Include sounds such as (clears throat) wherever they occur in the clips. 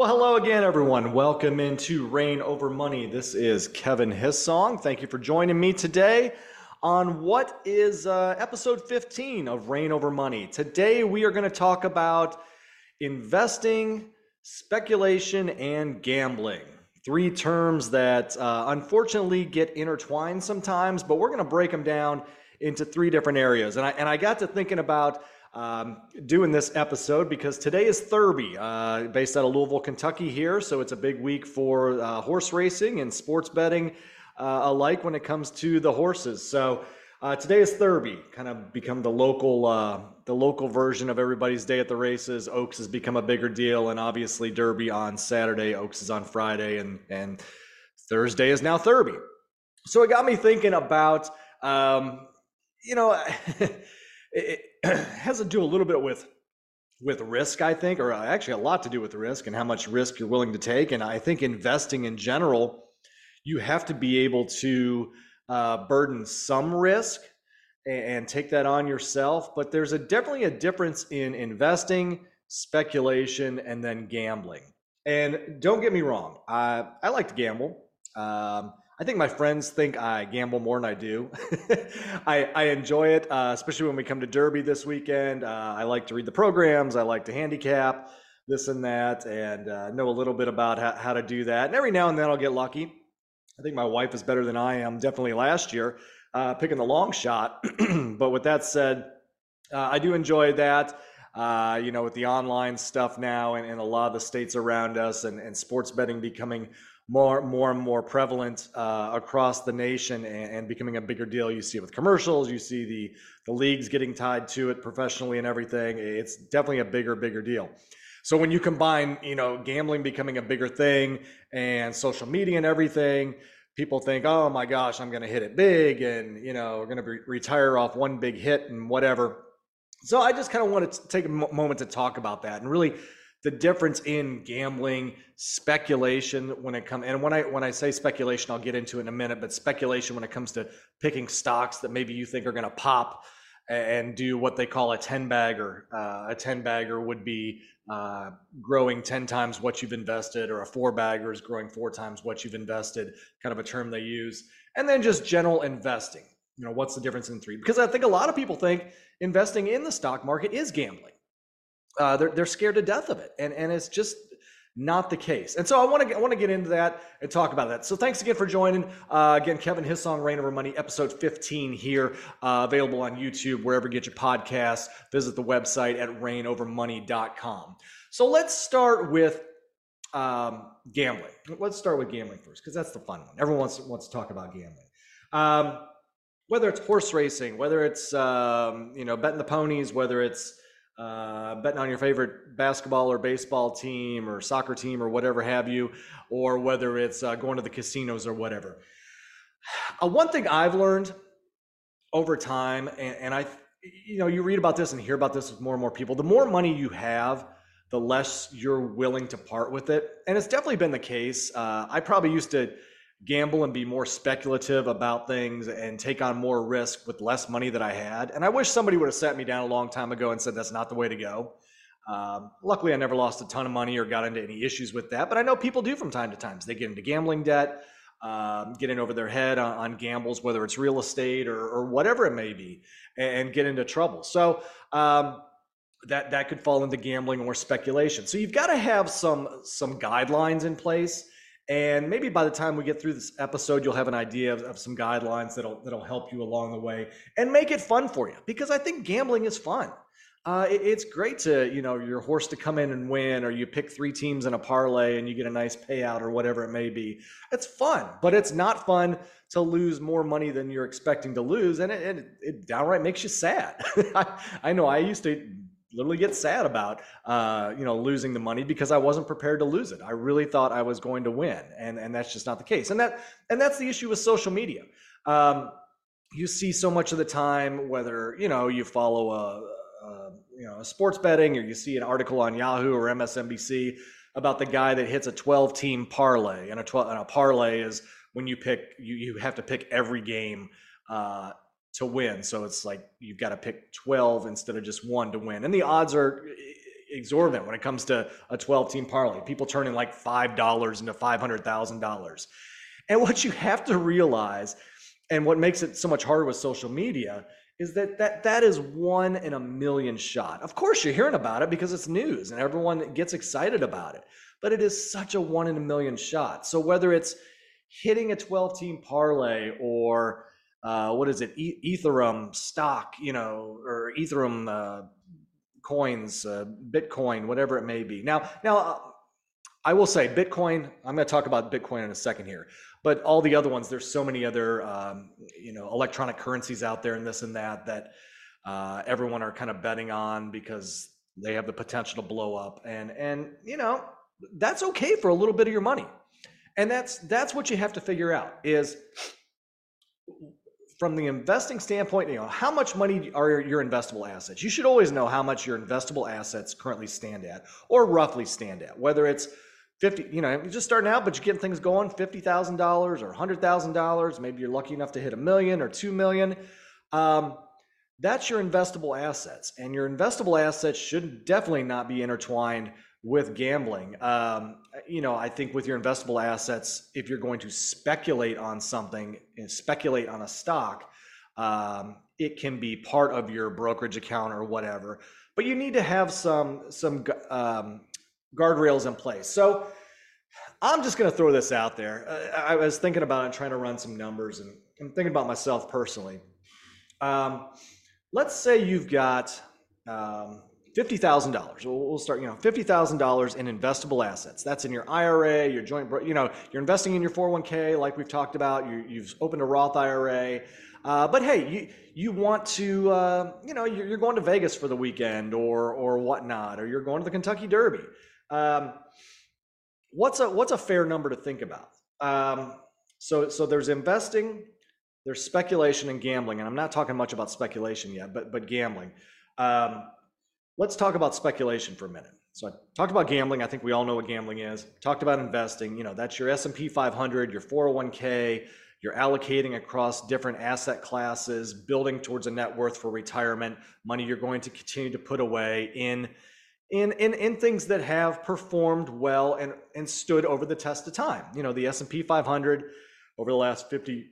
Well, hello again, everyone. Welcome into Rain Over Money. This is Kevin Hissong. Thank you for joining me today on what is uh, episode 15 of Rain Over Money. Today, we are going to talk about investing, speculation, and gambling. Three terms that uh, unfortunately get intertwined sometimes, but we're going to break them down into three different areas. And I, and I got to thinking about um, doing this episode because today is Thurby, uh, based out of Louisville, Kentucky, here. So it's a big week for uh, horse racing and sports betting uh, alike when it comes to the horses. So uh, today is Thurby, kind of become the local uh, the local version of everybody's day at the races. Oaks has become a bigger deal, and obviously Derby on Saturday, Oaks is on Friday, and and Thursday is now Thurby. So it got me thinking about, um, you know. (laughs) it, (clears throat) has to do a little bit with with risk, I think, or actually a lot to do with risk and how much risk you're willing to take. And I think investing in general, you have to be able to uh, burden some risk and, and, take that on yourself. But there's a definitely a difference in investing, speculation, and then gambling. And don't get me wrong, I, I like to gamble. Um, I think my friends think I gamble more than I do. (laughs) I, I, enjoy it, uh, especially when we come to Derby this weekend. Uh, I like to read the programs. I like to handicap this and that, and uh, know a little bit about how, how, to do that. And every now and then I'll get lucky. I think my wife is better than I am. Definitely last year, uh, picking the long shot. (clears throat) but with that said, uh, I do enjoy that. Uh, you know, with the online stuff now and, and a lot of the states around us and, and sports betting becoming more more and more prevalent uh, across the nation and, and, becoming a bigger deal. You see it with commercials. You see the the leagues getting tied to it professionally and everything. It's definitely a bigger bigger deal. So when you combine, you know, gambling becoming a bigger thing and social media and everything, people think, oh my gosh, I'm going to hit it big, and you know, we're going to re- retire off one big hit and whatever. So I just kind of wanted to take a moment to talk about that and really the difference in gambling speculation when it comes and when i when i say speculation i'll get into in a minute but speculation when it comes to picking stocks that maybe you think are going to pop and do what they call a 10 bagger uh, a 10 bagger would be uh, growing 10 times what you've invested or a four bagger is growing four times what you've invested kind of a term they use and then just general investing. You know what's the difference in three? Because i think a lot of people think investing in the stock market is gambling uh, they're, they're scared to death of it. And, and it's just not the case. And so I want to I want to get into that and talk about that. So thanks again for joining. Uh, again, Kevin Hissong, Rain Over Money, episode 15 here, uh, available on YouTube, wherever you get your podcasts. Visit the website at rainovermoney.com. So let's start with um, gambling. Let's start with gambling first, because that's the fun one. Everyone wants, wants to talk about gambling. Um, whether it's horse racing, whether it's um, you know betting the ponies, whether it's uh, betting on your favorite basketball or baseball team or soccer team or whatever have you, or whether it's uh, going to the casinos or whatever. Uh, one thing I've learned over time, and, and I, you know, you read about this and hear about this with more and more people. The more money you have, the less you're willing to part with it, and it's definitely been the case. Uh, I probably used to gamble and be more speculative about things and take on more risk with less money that I had. And I wish somebody would have sat me down a long time ago and said that's not the way to go. Um, luckily, I never lost a ton of money or got into any issues with that. But I know people do from time to time. They get into gambling debt, um, get in over their head on, on gambles, whether it's real estate or, or, whatever it may be, and, get into trouble. So um, that that could fall into gambling or speculation. So you've got to have some some guidelines in place and maybe by the time we get through this episode, you'll have an idea of, of, some guidelines that'll that'll help you along the way and make it fun for you. Because I think gambling is fun. Uh, it, it's great to you know your horse to come in and win, or you pick three teams in a parlay and you get a nice payout or whatever it may be. It's fun, but it's not fun to lose more money than you're expecting to lose, and it, it, it downright makes you sad. (laughs) I, I know I used to literally get sad about uh, you know losing the money because I wasn't prepared to lose it. I really thought I was going to win, and and that's just not the case. And that and that's the issue with social media. Um, you see so much of the time, whether you know you follow a, a you know a sports betting or you see an article on Yahoo or MSNBC about the guy that hits a 12 team parlay, and a 12 and a parlay is when you pick you you have to pick every game. Uh, to win. So it's like you've got to pick 12 instead of just one to win. And the odds are exorbitant when it comes to a 12 team parlay. People turning like $5 into $500,000. And what you have to realize, and what makes it so much harder with social media, is that that that is one in a million shot. Of course, you're hearing about it because it's news and everyone gets excited about it. But it is such a one in a million shot. So whether it's hitting a 12 team parlay or uh, what is it, e- Ethereum stock, you know, or Ethereum uh, coins, uh, Bitcoin, whatever it may be. Now, now uh, I will say Bitcoin. I'm going to talk about Bitcoin in a second here, but all the other ones. There's so many other, um, you know, electronic currencies out there and this and that that uh, everyone are kind of betting on because they have the potential to blow up, and and you know that's okay for a little bit of your money, and that's that's what you have to figure out is from the investing standpoint, you know, how much money are your investable assets? You should always know how much your investable assets currently stand at or roughly stand at, whether it's 50, you know, you're just starting out, but you're getting things going, $50,000 or $100,000. Maybe you're lucky enough to hit a million or 2 million. Um, that's your investable assets. And your investable assets should definitely not be intertwined with gambling. Um, you know, I think with your investable assets, if you're going to speculate on something and speculate on a stock, um, it can be part of your brokerage account or whatever. But you need to have some some um, guardrails in place. So I'm just going to throw this out there. Uh, I was thinking about it, trying to run some numbers, and I'm thinking about myself personally. Um, let's say you've got um, fifty thousand dollars. We'll start, you know, fifty thousand dollars in investable assets. That's in your IRA, your joint, you know, you're investing in your 401k, like we've talked about. You, have opened a Roth IRA, uh, but hey, you you want to, uh, you know, you're, you're, going to Vegas for the weekend or or whatnot, or you're going to the Kentucky Derby. Um, what's a what's a fair number to think about? Um, so so there's investing, there's speculation and gambling, and I'm not talking much about speculation yet, but but gambling. Um, let's talk about speculation for a minute. So I talked about gambling. I think we all know what gambling is. Talked about investing. You know, that's your S&P 500, your 401k. You're allocating across different asset classes, building towards a net worth for retirement, money you're going to continue to put away in in in, in things that have performed well and and stood over the test of time. You know, the S&P 500 over the last 50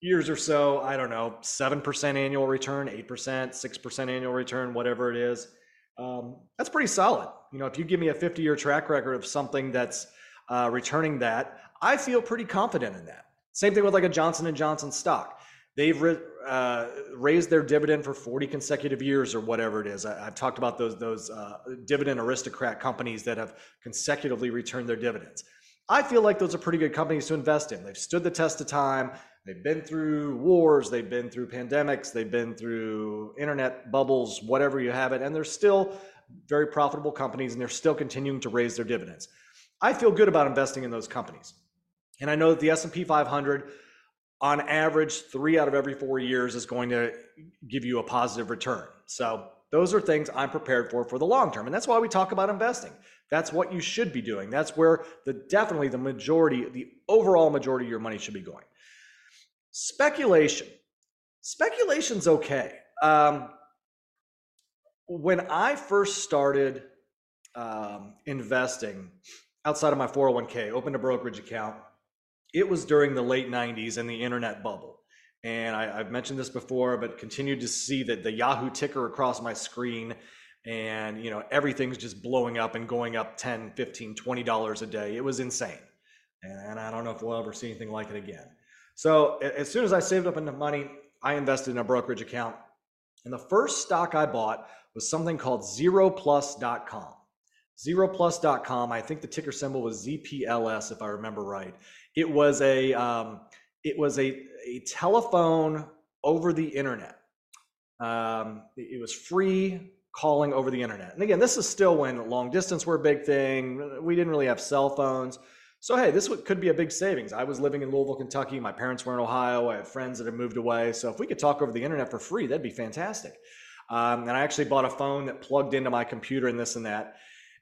years or so, I don't know, 7% annual return, 8%, 6% annual return, whatever it is um, that's pretty solid. You know, if you give me a 50 year track record of something that's uh, returning that, I feel pretty confident in that. Same thing with like a Johnson and Johnson stock. They've uh, raised their dividend for 40 consecutive years or whatever it is. I, have talked about those those uh, dividend aristocrat companies that have consecutively returned their dividends. I feel like those are pretty good companies to invest in. They've stood the test of time. They've been through wars, they've been through pandemics, they've been through internet bubbles, whatever you have it, and they're still very profitable companies and they're still continuing to raise their dividends. I feel good about investing in those companies. And I know that the S&P 500 on average 3 out of every 4 years is going to give you a positive return. So, those are things I'm prepared for for the long term. And that's why we talk about investing. That's what you should be doing. That's where the definitely the majority, the overall majority of your money should be going. Speculation. Speculation's okay. Um, when I first started um, investing outside of my 401k, opened a brokerage account, it was during the late 90s and the internet bubble. And I, have mentioned this before, but continued to see that the Yahoo ticker across my screen and you know everything's just blowing up and going up 10 15 20 dollars a day it was insane and i don't know if we'll ever see anything like it again so as soon as I saved up enough money, I invested in a brokerage account. And the first stock I bought was something called zeroplus.com. Zeroplus.com, I think the ticker symbol was ZPLS, if I remember right. It was a um, it was a, a telephone over the internet. Um, it was free calling over the internet. And again, this is still when long distance were a big thing. We didn't really have cell phones. So hey, this could be a big savings. I was living in Louisville, Kentucky. My parents were in Ohio. I have friends that have moved away. So if we could talk over the internet for free, that'd be fantastic. Um, and I actually bought a phone that plugged into my computer and this and that.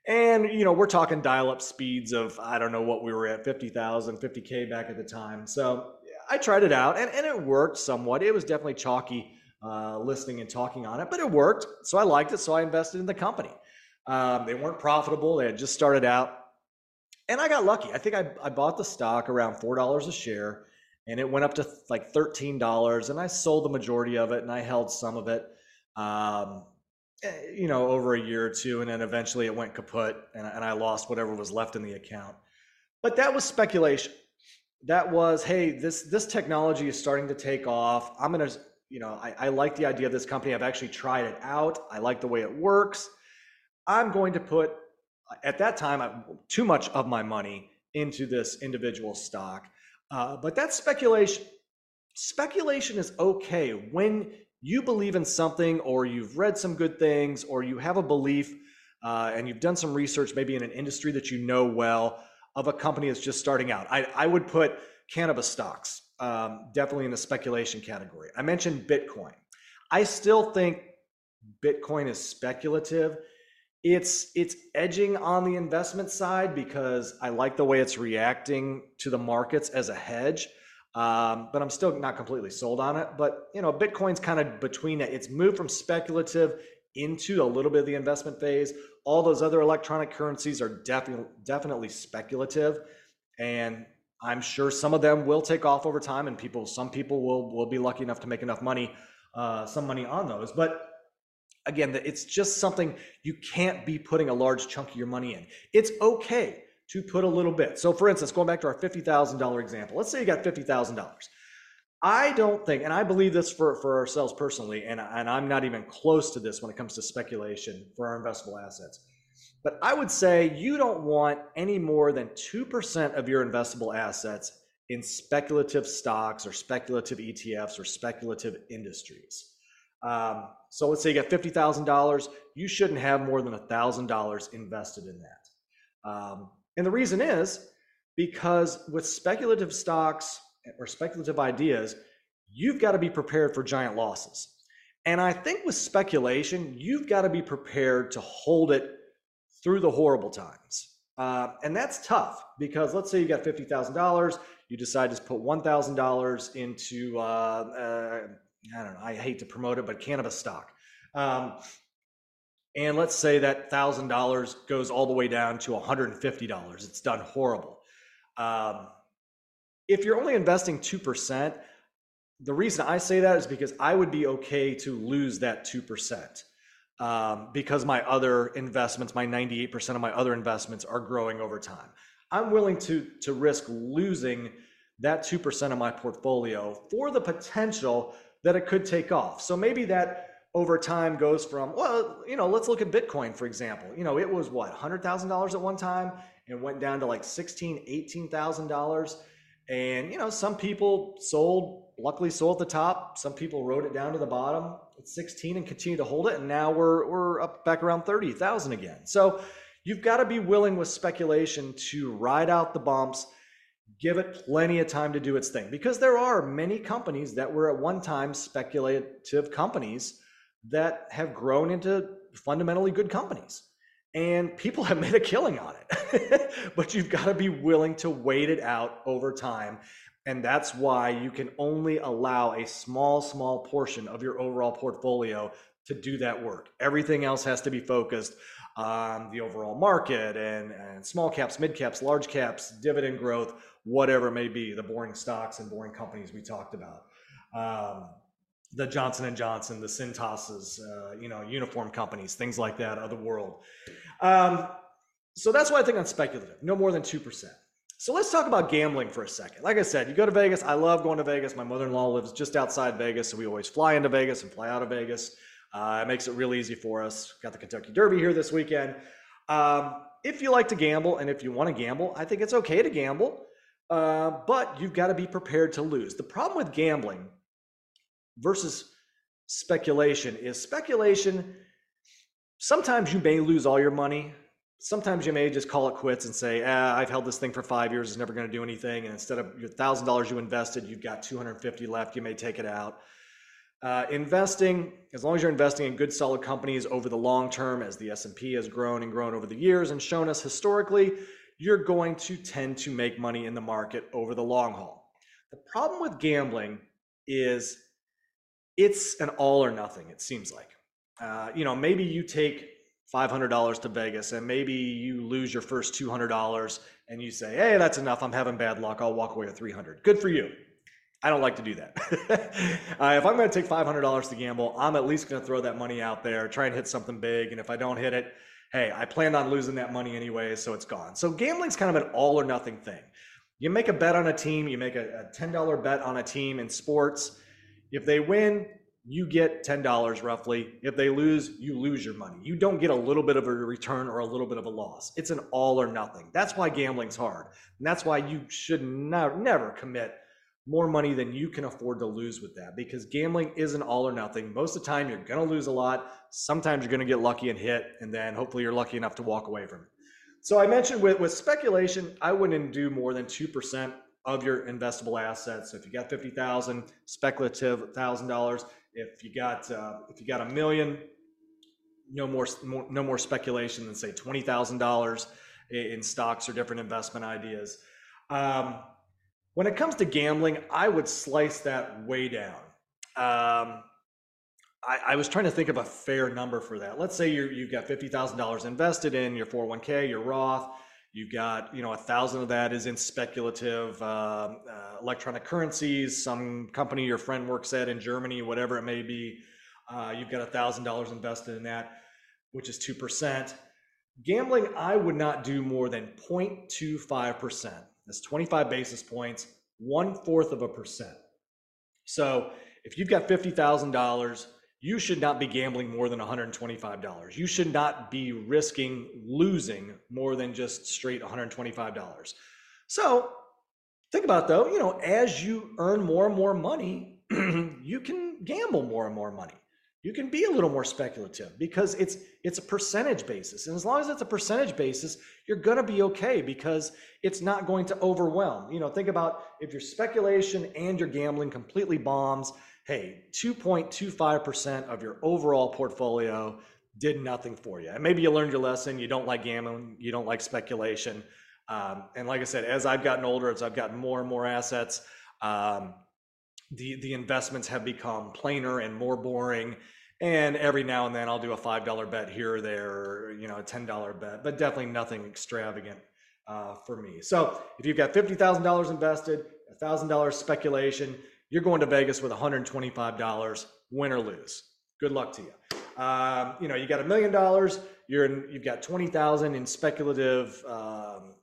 And you know, we're talking dial-up speeds of I don't know what we were at 50,000, 50k back at the time. So I tried it out, and, and it worked somewhat. It was definitely chalky uh, listening and talking on it, but it worked. So I liked it. So I invested in the company. Um, they weren't profitable. They had just started out. And I got lucky. I think I, I bought the stock around $4 a share and it went up to like $13 and I sold the majority of it and I held some of it. Um, eh, you know, over a year or two, and then eventually it went kaput, and, and I lost whatever was left in the account. But that was speculation. That was, hey, this this technology is starting to take off. I'm gonna, you know, I, I like the idea of this company. I've actually tried it out. I like the way it works. I'm going to put, at that time, I, too much of my money into this individual stock. Uh, but that's speculation. Speculation is okay when you believe in something or you've read some good things or you have a belief uh, and you've done some research maybe in an industry that you know well of a company that's just starting out i, I would put cannabis stocks um, definitely in the speculation category i mentioned bitcoin i still think bitcoin is speculative it's it's edging on the investment side because i like the way it's reacting to the markets as a hedge um, but I'm still not completely sold on it. But you know, Bitcoin's kind of between it. It's moved from speculative into a little bit of the investment phase. All those other electronic currencies are definitely definitely speculative, and I'm sure some of them will take off over time, and people, some people will will be lucky enough to make enough money, uh, some money on those. But again, it's just something you can't be putting a large chunk of your money in. It's okay to put a little bit. So, for instance, going back to our $50,000 example, let's say you got $50,000. I don't think, and I believe this for, for ourselves personally, and, and I'm not even close to this when it comes to speculation for our investable assets. But I would say you don't want any more than 2% of your investable assets in speculative stocks or speculative ETFs or speculative industries. Um, so let's say you got $50,000, you shouldn't have more than $1,000 invested in that. Um, and the reason is because with speculative stocks or speculative ideas, you've got to be prepared for giant losses. And I think with speculation, you've got to be prepared to hold it through the horrible times. Uh, and that's tough because let's say you got $50,000, you decide to put $1,000 into, uh, uh, I don't know, I hate to promote it, but cannabis stock. Um, and let's say that thousand dollars goes all the way down to $150 it's done horrible. Um, if you're only investing 2% the reason i say that is because i would be okay to lose that 2% um, because my other investments my 98% of my other investments are growing over time. I'm willing to to risk losing that 2% of my portfolio for the potential that it could take off. So maybe that over time goes from well you know let's look at bitcoin for example. You know it was what $100000 at one time and went down to like $16 $18000 and you know some people sold luckily sold at the top. Some people rode it down to the bottom. At 16 and continue to hold it and now we're we're up back around 30000 again. So you've got to be willing with speculation to ride out the bumps give it plenty of time to do its thing. Because there are many companies that were at one time speculative companies that have grown into fundamentally good companies. And people have (laughs) made a killing on it. (laughs) But you've got to be willing to wait it out over time. And that's why you can only allow a small small portion of your overall portfolio to do that work. Everything else has to be focused on the overall market and, and small caps mid caps large caps dividend growth whatever it may be the boring stocks and boring companies we talked about um, the Johnson and Johnson, the Cintas's, uh, you know, uniform companies, things like that of the world. Um, so that's why I think I'm speculative, no more than 2%. So let's talk about gambling for a second. Like I said, you go to Vegas. I love going to Vegas. My mother-in-law lives just outside Vegas, so we always fly into Vegas and fly out of Vegas. Uh, it makes it real easy for us. Got the Kentucky Derby here this weekend. Um, if you like to gamble and if you want to gamble, I think it's okay to gamble, uh, but you've got to be prepared to lose. The problem with gambling versus speculation is speculation sometimes you may lose all your money sometimes you may just call it quits and say ah, i've held this thing for five years it's never going to do anything and instead of your thousand dollars you invested you've got 250 left you may take it out uh, investing as long as you're investing in good solid companies over the long term as the s&p has grown and grown over the years and shown us historically you're going to tend to make money in the market over the long haul the problem with gambling is it's an all or nothing, it seems like. Uh, you know, maybe you take $500 to Vegas and maybe you lose your first $200 and you say, hey, that's enough. I'm having bad luck. I'll walk away with 300. Good for you. I don't like to do that. (laughs) uh, if I'm going to take $500 to gamble, I'm at least going to throw that money out there, try and hit something big. And if I don't hit it, hey, I planned on losing that money anyway, so it's gone. So gambling's kind of an all or nothing thing. You make a bet on a team, you make a, a $10 bet on a team in sports. If they win, you get $10 roughly. If they lose, you lose your money. You don't get a little bit of a return or a little bit of a loss. It's an all or nothing. That's why gambling's hard. And that's why you should not, never commit more money than you can afford to lose with that because gambling isn't all or nothing. Most of the time, you're going to lose a lot. Sometimes you're going to get lucky and hit, and then hopefully you're lucky enough to walk away from it. So I mentioned with, with speculation, I wouldn't do more than 2% of your investable assets. So if you got 50,000 speculative $1,000, if you got uh, if you got a million, no more, more no more speculation than say $20,000 in stocks or different investment ideas. Um, when it comes to gambling, I would slice that way down. Um, I, I, was trying to think of a fair number for that. Let's say you you've got fifty thousand dollars invested in your four hundred one k, your Roth. You've got you know a thousand of that is in speculative uh, uh, electronic currencies. Some company your friend works at in Germany, whatever it may be. Uh, you've got a thousand dollars invested in that, which is two percent. Gambling, I would not do more than 0.25 percent. That's 25 basis points, one fourth of a percent. So if you've got $50,000, you should not be gambling more than $125. You should not be risking losing more than just straight $125. So think about though, you know, as you earn more and more money, (clears throat) you can gamble more and more money you can be a little more speculative because it's it's a percentage basis. And as long as it's a percentage basis you're going to be okay because it's not going to overwhelm. You know think about if your speculation and your gambling completely bombs hey 2.25% of your overall portfolio did nothing for you. And maybe you learned your lesson you don't like gambling you don't like speculation. Um, and like i said as i've gotten older as i've gotten more and more assets um, the the investments have become plainer and more boring and every now and then I'll do a five dollar bet here or there, or, you know, a ten dollar bet, but definitely nothing extravagant uh, for me. So if you've got fifty thousand dollars invested, thousand dollars speculation, you're going to Vegas with one hundred twenty five dollars, win or lose. Good luck to you. Um, you know, you got a million dollars, you're in, you've got twenty thousand in speculative um,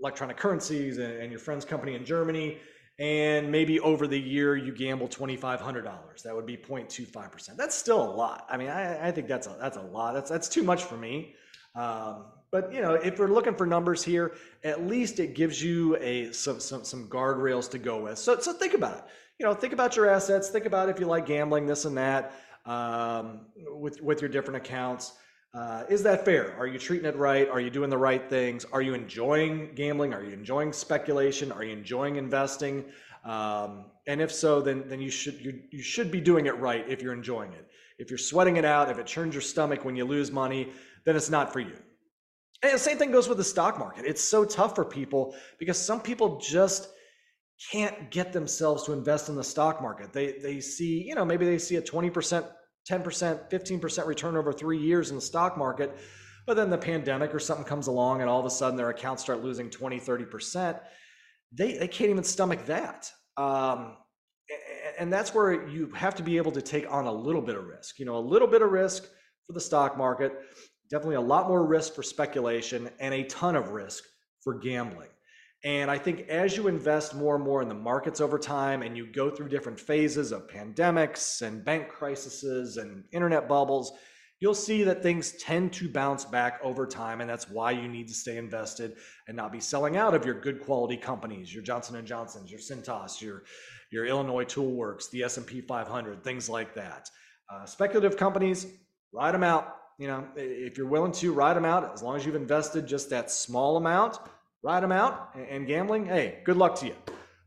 electronic currencies and, and your friend's company in Germany and maybe over the year you gamble $2500 that would be 0.25% that's still a lot. I mean i, I think that's a, that's a lot. That's, that's too much for me. Um, but you know if we're looking for numbers here at least it gives you a some, some, some guardrails to go with. So, so think about it. You know think about your assets. Think about if you like gambling this and that um, with with your different accounts uh, is that fair? Are you treating it right? Are you doing the right things? Are you enjoying gambling? Are you enjoying speculation? Are you enjoying investing? Um, and if so, then then you should you, you should be doing it right if you're enjoying it. If you're sweating it out, if it churns your stomach when you lose money, then it's not for you. And the same thing goes with the stock market. It's so tough for people because some people just can't get themselves to invest in the stock market. They they see, you know, maybe they see a 20% 10%, 15% return over three years in the stock market. But then the pandemic or something comes along and all of a sudden their accounts start losing 20, 30%. They, they can't even stomach that. Um, and that's where you have to be able to take on a little bit of risk. You know, a little bit of risk for the stock market, definitely a lot more risk for speculation, and a ton of risk for gambling. And I think as you invest more and more in the markets over time and you go through different phases of pandemics and bank crises and internet bubbles, you'll see that things tend to bounce back over time and that's why you need to stay invested and not be selling out of your good quality companies, your Johnson & Johnsons, your Cintas, your your Illinois Toolworks, the S&P 500, things like that. Uh, speculative companies, ride them out. You know, if you're willing to ride them out, as long as you've invested just that small amount, ride them out. And gambling, hey, good luck to you.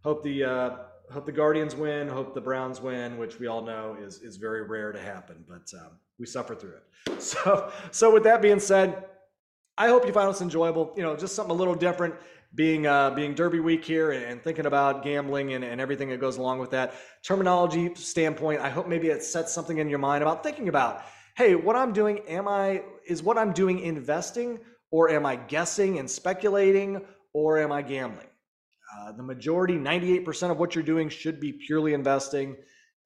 Hope the uh, hope the Guardians win. Hope the Browns win, which we all know is is very rare to happen, but um, we suffer through it. (laughs) So so with that being said, I hope you found this enjoyable. You know, just something a little different. Being uh, being Derby week here and thinking about gambling and, and everything that goes along with that terminology standpoint, I hope maybe it sets something in your mind about thinking about hey, what I'm doing, am I, is what I'm doing investing or am I guessing and speculating or am I gambling? Uh, the majority, 98% of what you're doing should be purely investing.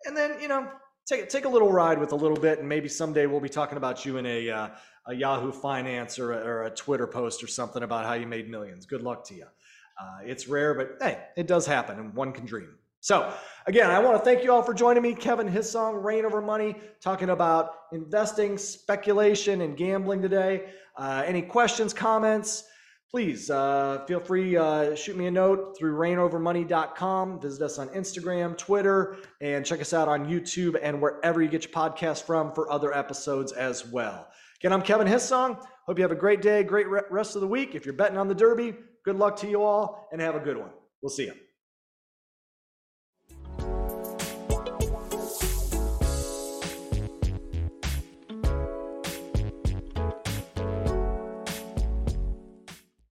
And then, you know, take, take a little ride with a little bit, and maybe someday we'll be talking about you in a, uh, a Yahoo Finance or a, or a, Twitter post or something about how you made millions. Good luck to you. Uh, it's rare, but hey, it does happen, and one can dream. So, again, I want to thank you all for joining me. Kevin Hissong, Rain Over Money, talking about investing, speculation, and gambling today. Uh, any questions, comments? please uh, feel free uh, shoot me a note through rainovermoney.com visit us on instagram twitter and check us out on youtube and wherever you get your podcast from for other episodes as well again i'm kevin hissong hope you have a great day great rest of the week if you're betting on the derby good luck to you all and have a good one we'll see you